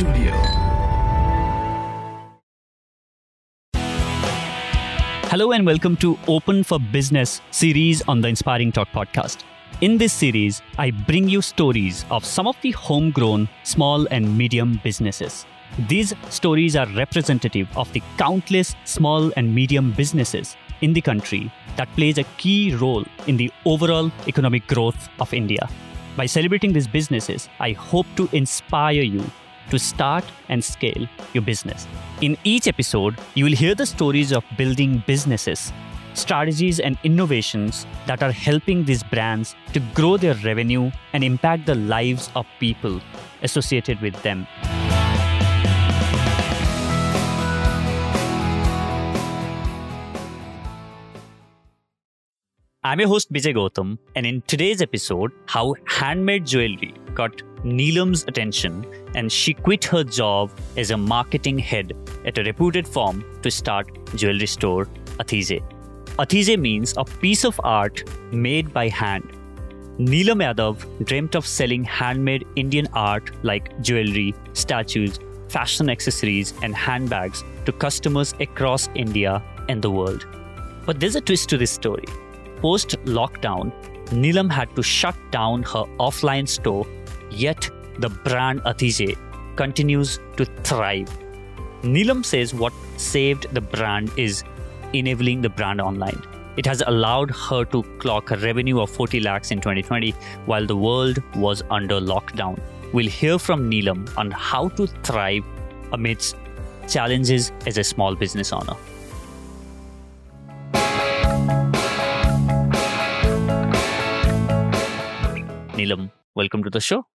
Studio. Hello and welcome to Open for Business series on the Inspiring Talk podcast. In this series, I bring you stories of some of the homegrown small and medium businesses. These stories are representative of the countless small and medium businesses in the country that plays a key role in the overall economic growth of India. By celebrating these businesses, I hope to inspire you to start and scale your business. In each episode, you will hear the stories of building businesses, strategies, and innovations that are helping these brands to grow their revenue and impact the lives of people associated with them. I'm your host Bijay Gautam, and in today's episode, how handmade jewelry got Neelam's attention and she quit her job as a marketing head at a reputed firm to start jewelry store Athizay. Athizay means a piece of art made by hand. Neelam Yadav dreamt of selling handmade Indian art like jewelry, statues, fashion accessories, and handbags to customers across India and the world. But there's a twist to this story. Post lockdown, Neelam had to shut down her offline store, yet the brand Athizay continues to thrive. Neelam says what saved the brand is enabling the brand online. It has allowed her to clock a revenue of 40 lakhs in 2020 while the world was under lockdown. We'll hear from Neelam on how to thrive amidst challenges as a small business owner. Neelam, welcome to the show.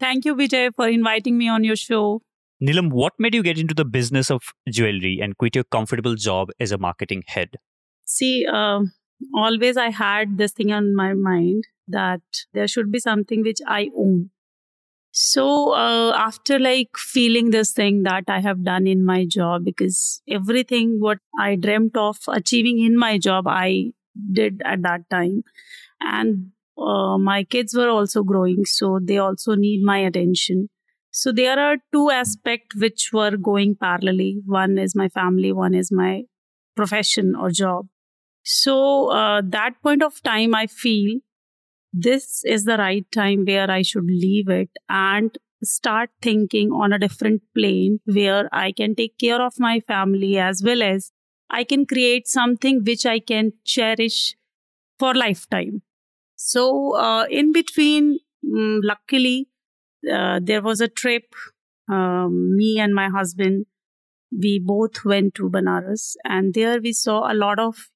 Thank you, Vijay, for inviting me on your show. Neelam, what made you get into the business of jewelry and quit your comfortable job as a marketing head? See, um, always I had this thing on my mind that there should be something which I own. So uh, after like feeling this thing that I have done in my job, because everything what I dreamt of achieving in my job, I did at that time, and uh, my kids were also growing, so they also need my attention. So there are two aspects which were going parallelly. One is my family, one is my profession or job. So uh, that point of time, I feel this is the right time where I should leave it and start thinking on a different plane where I can take care of my family as well as I can create something which I can cherish for lifetime. So uh, in between, um, luckily, uh, there was a trip. Um, me and my husband, we both went to Banaras, and there we saw a lot of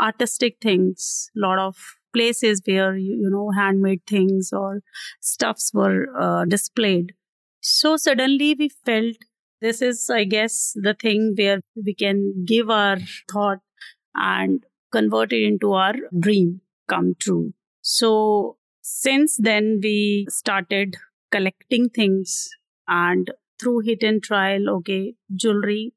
artistic things, a lot of places where you, know handmade things or stuffs were uh, displayed. So suddenly we felt this is, I guess, the thing where we can give our thought and convert it into our dream come true. So since then we started collecting things and through hit and trial okay jewelry.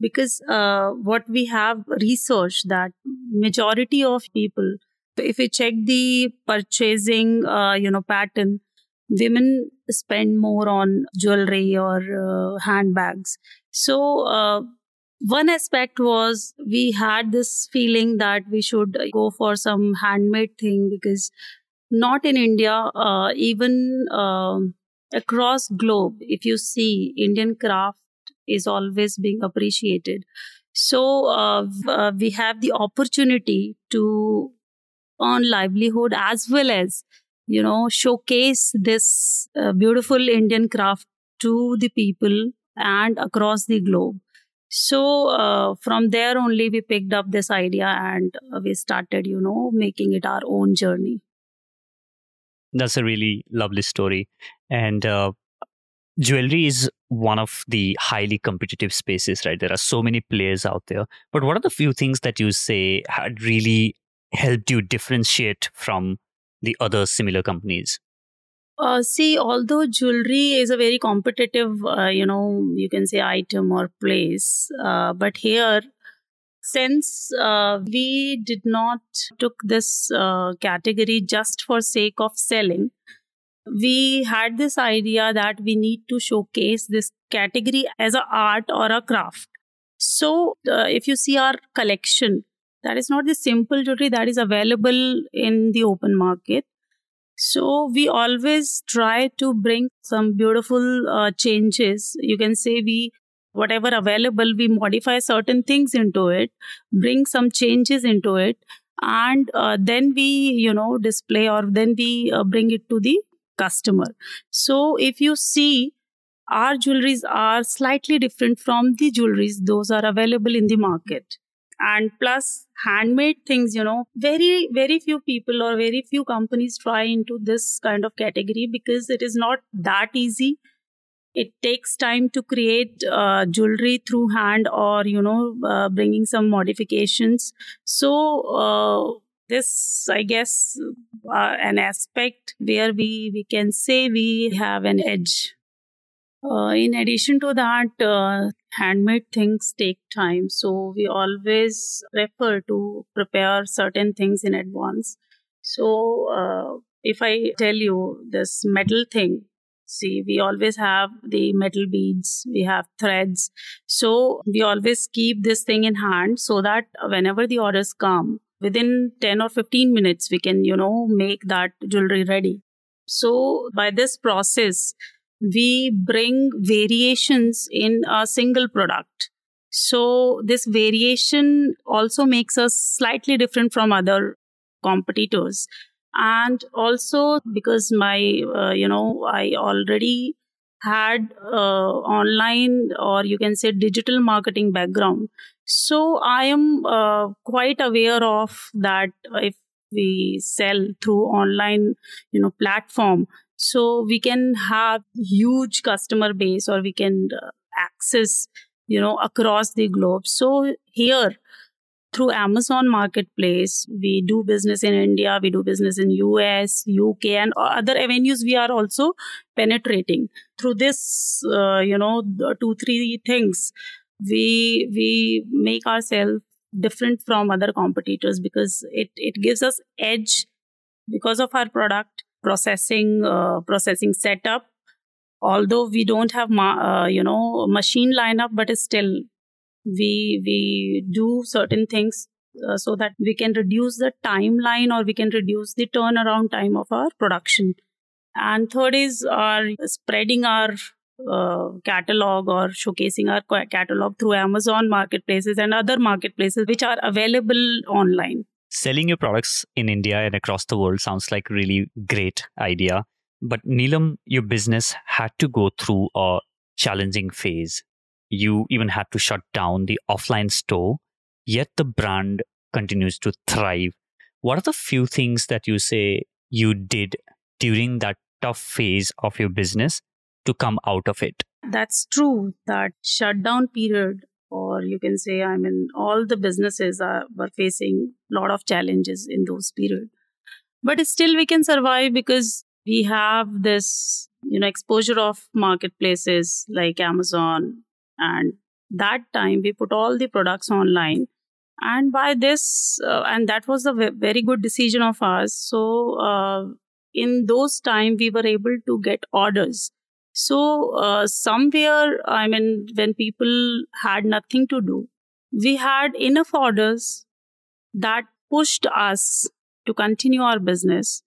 Because uh, what we have researched that majority of people if we check the purchasing uh, you know pattern women spend more on jewelry or uh, handbags. So uh, one aspect was we had this feeling that we should go for some handmade thing because not in India, uh, even uh, across globe, if you see Indian craft is always being appreciated. So uh, uh, we have the opportunity to earn livelihood as well as you know showcase this uh, beautiful Indian craft to the people and across the globe. So uh, from there only we picked up this idea and we started, you know, making it our own journey. That's a really lovely story. And uh, jewelry is one of the highly competitive spaces, right? There are so many players out there. But what are the few things that you say had really helped you differentiate from the other similar companies? Uh, see, although jewelry is a very competitive, uh, you know, you can say item or place, uh, but here since uh, we did not took this uh, category just for sake of selling we had this idea that we need to showcase this category as a art or a craft. So uh, if you see our collection, that is not the simple jewelry that is available in the open market. So we always try to bring some beautiful uh, changes. You can say we whatever available we modify certain things into it bring some changes into it and uh, then we you know display or then we uh, bring it to the customer so if you see our jewelries are slightly different from the jewelries those are available in the market and plus handmade things you know very very few people or very few companies try into this kind of category because it is not that easy. It takes time to create uh, jewelry through hand or you know uh, bringing some modifications. So uh, this i guess uh, an aspect where we we can say we have an edge. Uh, in addition to that uh, handmade things take time. So we always prefer to prepare certain things in advance. So uh, if i tell you this metal thing see we always have the metal beads we have threads. So we always keep this thing in hand so that whenever the orders come within 10 or 15 minutes we can you know make that jewelry ready. So by this process we bring variations in a single product. So this variation also makes us slightly different from other competitors. And also because my uh, you know i already had uh, online or you can say digital marketing background. So i am uh, quite aware of that if we sell through online you know platform so we can have huge customer base or we can uh, access you know across the globe so here through Amazon Marketplace. We do business in India, we do business in US, UK, and other avenues we are also penetrating. Through this, uh, you know, two, three things, we we make ourselves different from other competitors because it, it gives us edge because of our product processing uh, processing setup. Although we don't have ma- uh, you know machine lineup but still we we do certain things uh, so that we can reduce the timeline or we can reduce the turnaround time of our production. And third is our spreading our uh, catalog or showcasing our catalog through amazon marketplaces and other marketplaces which are available online selling your products in india and across the world sounds like a really great idea but neelam your business had to go through a challenging phase you even had to shut down the offline store, yet the brand continues to thrive. What are the few things that you say you did during that tough phase of your business to come out of it? That's true. That shutdown period, or you can say, I mean, all the businesses are, were facing a lot of challenges in those periods. But still, we can survive because we have this, you know, exposure of marketplaces like Amazon, and that time we put all the products online. And by this uh, and that was a very good decision of ours. So uh, in those time we were able to get orders so uh, somewhere i mean when people had nothing to do we had enough orders that pushed us to continue our business.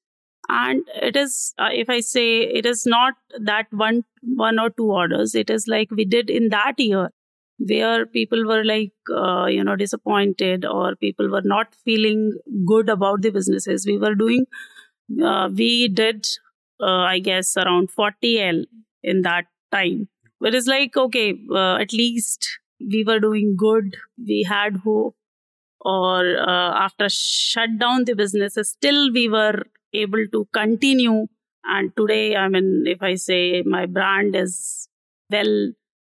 And it is uh, if i say it is not that one one or two orders. It is like we did in that year where people were like uh, you know disappointed or people were not feeling good about the businesses. We were doing uh, we did uh, i guess around 40l in that time but it's like okay uh, at least we were doing good we had hope or uh, after shut down the businesses still we were able to continue. And today, I mean, if I say my brand is well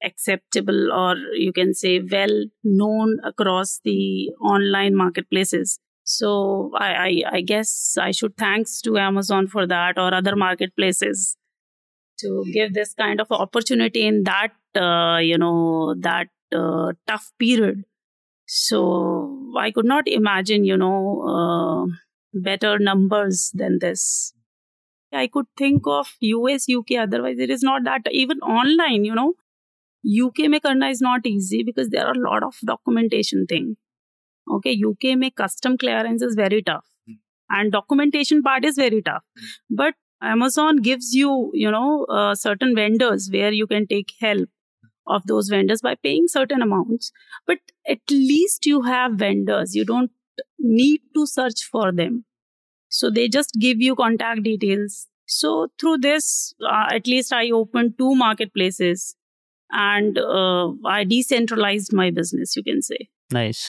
acceptable or you can say well known across the online marketplaces. So I, I, I guess I should thanks to Amazon for that or other marketplaces to give this kind of opportunity in that uh, you know that uh, tough period. So i could not imagine you know uh, better numbers than this. I could think of us uk otherwise it is not that even online you know uk mein karna is not easy because there are a lot of documentation thing. Okay uk mein custom clearance is very tough. Hmm. And documentation part is very tough. Hmm. But Amazon gives you, you know, uh, certain vendors where you can take help of those vendors by paying certain amounts. But at least you have vendors. You don't need to search for them. So they just give you contact details. So through this, uh, at least I opened two marketplaces and uh, I decentralized my business, you can say. Nice.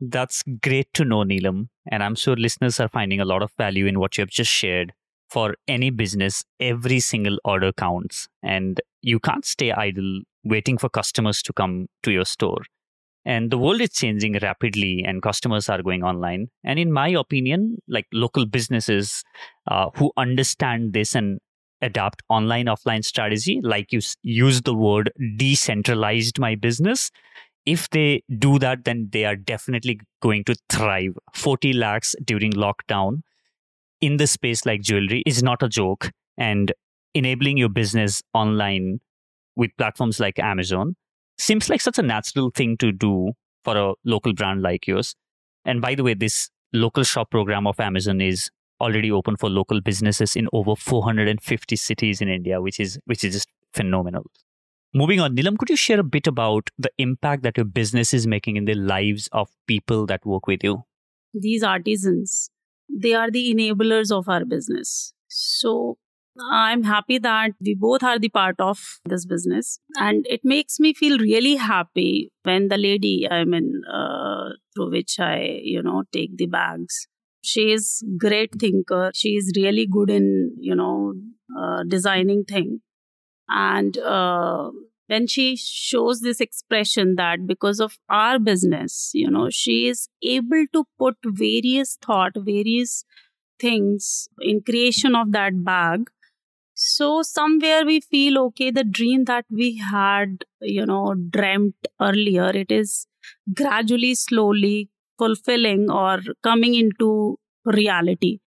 That's great to know, Neelam. And I'm sure listeners are finding a lot of value in what you have just shared. For any business, every single order counts, and you can't stay idle waiting for customers to come to your store. And the world is changing rapidly, and customers are going online. And in my opinion, like local businesses uh, who understand this and adapt online offline strategy, like you use the word decentralized my business, if they do that, then they are definitely going to thrive. 40 lakhs during lockdown in the space like jewelry is not a joke. And enabling your business online with platforms like Amazon seems like such a natural thing to do for a local brand like yours. And by the way, this local shop program of Amazon is already open for local businesses in over 450 cities in India, which is which is just phenomenal. Moving on, Neelam, could you share a bit about the impact that your business is making in the lives of people that work with you? These artisans, they are the enablers of our business. So I'm happy that we both are the part of this business. And it makes me feel really happy when the lady, I mean, uh, through which I, you know, take the bags, she is great thinker. She is really good in, you know, uh, designing thing and uh, when she shows this expression that because of our business you know she is able to put various thought various things in creation of that bag. So somewhere we feel okay the dream that we had you know dreamt earlier it is gradually slowly fulfilling or coming into reality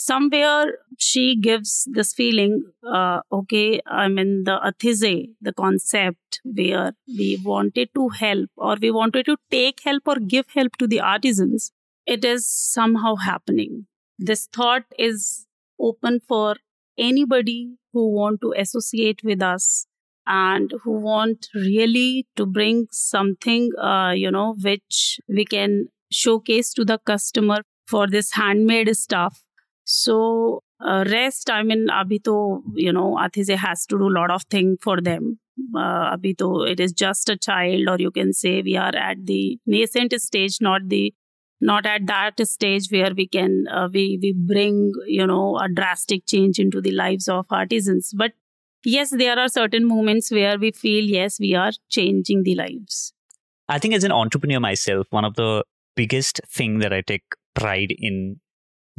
somewhere she gives this feeling uh, okay i mean the athizay the concept where we wanted to help or we wanted to take help or give help to the artisans it is somehow happening. This thought is open for anybody who want to associate with us and who want really to bring something uh, you know which we can showcase to the customer for this handmade stuff so uh, rest, I mean, abhi to, you know, Athizay has to do a lot of things for them. Uh, it is just a child, or you can say we are at the nascent stage, not the not at that stage where we can uh, we we bring you know a drastic change into the lives of artisans but yes there are certain moments where we feel yes we are changing the lives i think as an entrepreneur myself one of the biggest thing that i take pride in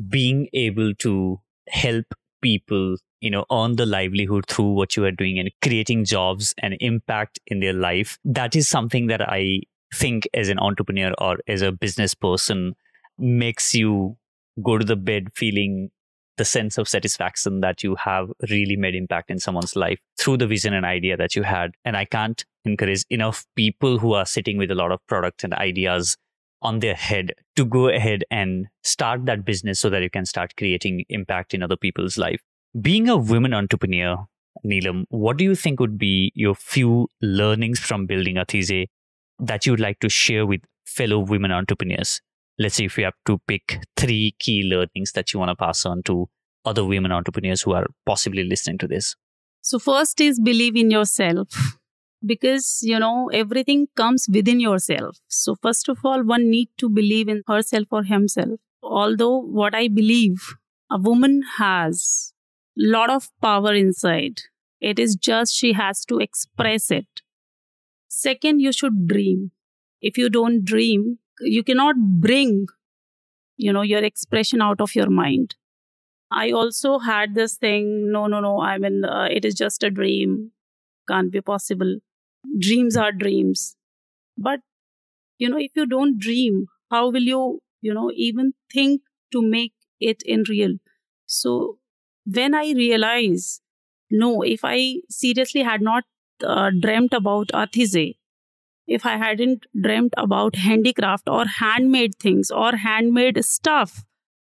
being able to help people you know earn the livelihood through what you are doing and creating jobs and impact in their life. That is something that i think as an entrepreneur or as a business person makes you go to the bed feeling the sense of satisfaction that you have really made impact in someone's life through the vision and idea that you had. And i can't encourage enough people who are sitting with a lot of products and ideas on their head to go ahead and start that business so that you can start creating impact in other people's life. Being a women entrepreneur, Neelam, what do you think would be your few learnings from building Athizay that you would like to share with fellow women entrepreneurs? Let's say if you have to pick three key learnings that you want to pass on to other women entrepreneurs who are possibly listening to this. So, first is believe in yourself because you know everything comes within yourself. So first of all one need to believe in herself or himself. Although what i believe a woman has lot of power inside it is just she has to express it. Second you should dream. If you don't dream you cannot bring you know your expression out of your mind. I also had this thing no no no i mean uh, it is just a dream. Can't be possible dreams are dreams but you know if you don't dream how will you you know even think to make it in real so when i realize no if i seriously had not uh, dreamt about Athizay, if I hadn't dreamt about handicraft or handmade things or handmade stuff,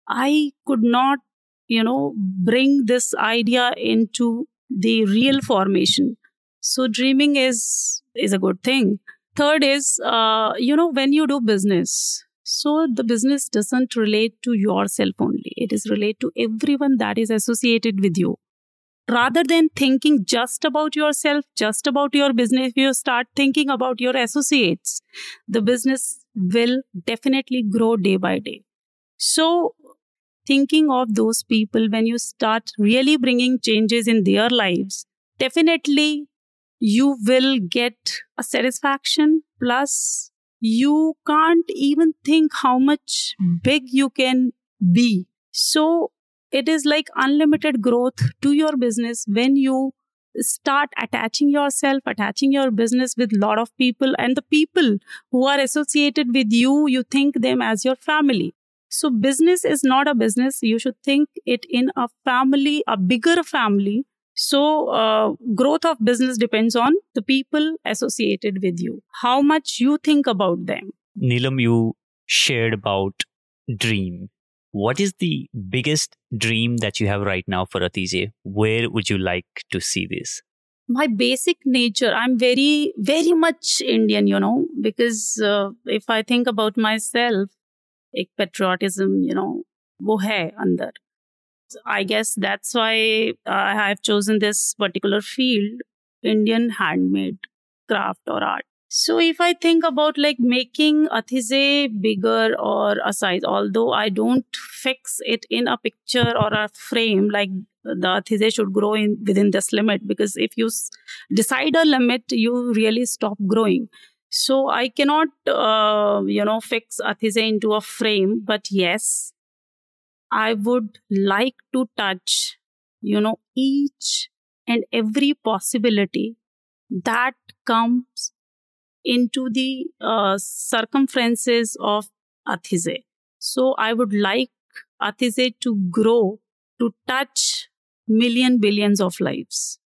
I could not, you know, bring this idea into the real formation. So dreaming is is a good thing. Third is, uh, you know, when you do business, so the business doesn't relate to yourself only. It is relate to everyone that is associated with you rather than thinking just about yourself, just about your business, you start thinking about your associates, the business will definitely grow day by day. So, thinking of those people when you start really bringing changes in their lives, definitely you will get a satisfaction. Plus, you can't even think how much hmm. big you can be. So, it is like unlimited growth to your business when you start attaching yourself attaching your business with lot of people and the people who are associated with you you think them as your family so business is not a business you should think it in a family a bigger family so, uh, growth of business depends on the people associated with you, how much you think about them. Neelam, you shared about dream. What is the biggest dream that you have right now for Athizay? Where would you like to see this? My basic nature, I'm very, very much Indian, you know, because uh, if I think about myself, एक patriotism, you know, वो है अंदर I guess that's why I have chosen this particular field, Indian handmade craft or art. So if I think about like making Athizay bigger or a size, although I don't fix it in a picture or a frame, like the Athizay should grow in within this limit, because if you decide a limit, you really stop growing. So I cannot, uh, you know, fix Athizay into a frame, but yes, I would like to touch, you know, each and every possibility that comes into the uh, circumferences of Athizay. So I would like Athizay to grow to touch million billions of lives.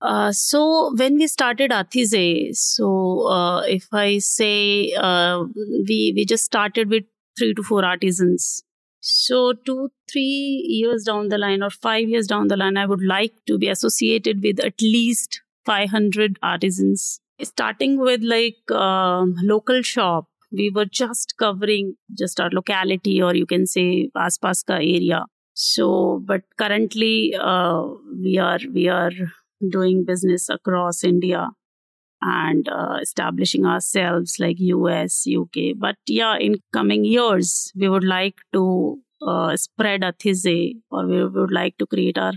Uh, so when we started Athizay, so uh, if I say uh, we we just started with three to four artisans. So two three years down the line or five years down the line, I would like to be associated with at least 500 artisans. Starting with like uh, local shop we were just covering just our locality or you can say aspas ka area. So but currently uh, we are we are doing business across india and uh, establishing ourselves like us uk but yeah in coming years we would like to uh, spread Athizay or we would like to create our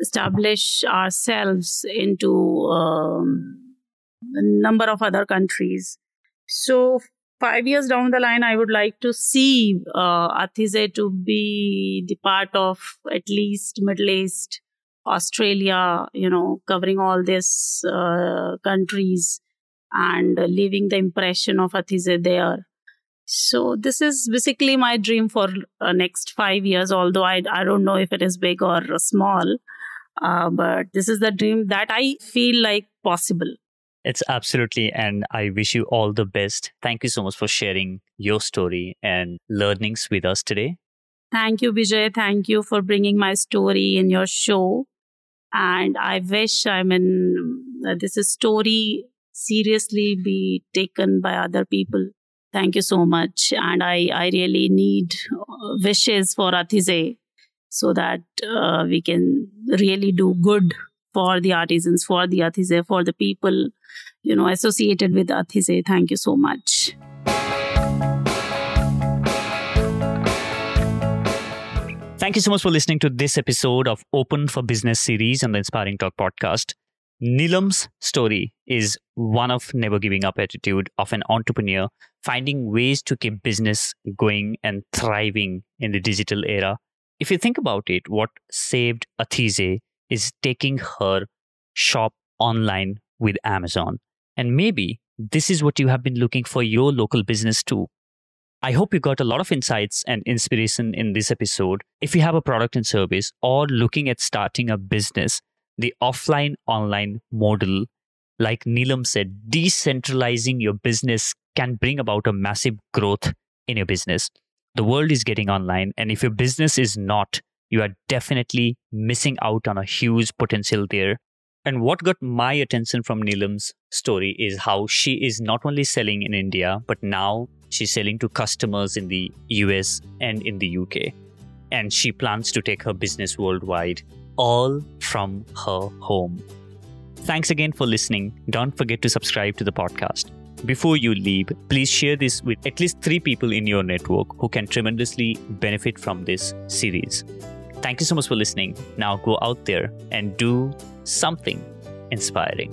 establish ourselves into um, a number of other countries. So five years down the line, I would like to see uh, Athizay to be the part of at least Middle East, Australia, you know, covering all these uh, countries and leaving the impression of Athizay there. So this is basically my dream for uh, next five years. Although I I don't know if it is big or small, uh, but this is the dream that I feel like possible. It's absolutely, and I wish you all the best. Thank you so much for sharing your story and learnings with us today. Thank you, Vijay. Thank you for bringing my story in your show. And I wish, I mean, uh, this story seriously be taken by other people. Thank you so much. And I, I really need uh, wishes for Athizay so that uh, we can really do good for the artisans, for the Athizay, for the people, you know, associated with Athizay. Thank you so much. Thank you so much for listening to this episode of Open for Business series on the Inspiring Talk podcast. Neelam's story is one of never giving up attitude of an entrepreneur finding ways to keep business going and thriving in the digital era. If you think about it, what saved Athizay is taking her shop online with Amazon. And maybe this is what you have been looking for your local business too. I hope you got a lot of insights and inspiration in this episode. If you have a product and service or looking at starting a business, the offline online model, like Neelam said, decentralizing your business can bring about a massive growth in your business. The world is getting online, and if your business is not, you are definitely missing out on a huge potential there. And what got my attention from Neelam's story is how she is not only selling in India, but now she's selling to customers in the US and in the UK. And she plans to take her business worldwide, all from her home. Thanks again for listening. Don't forget to subscribe to the podcast. Before you leave, please share this with at least three people in your network who can tremendously benefit from this series. Thank you so much for listening. Now go out there and do something inspiring.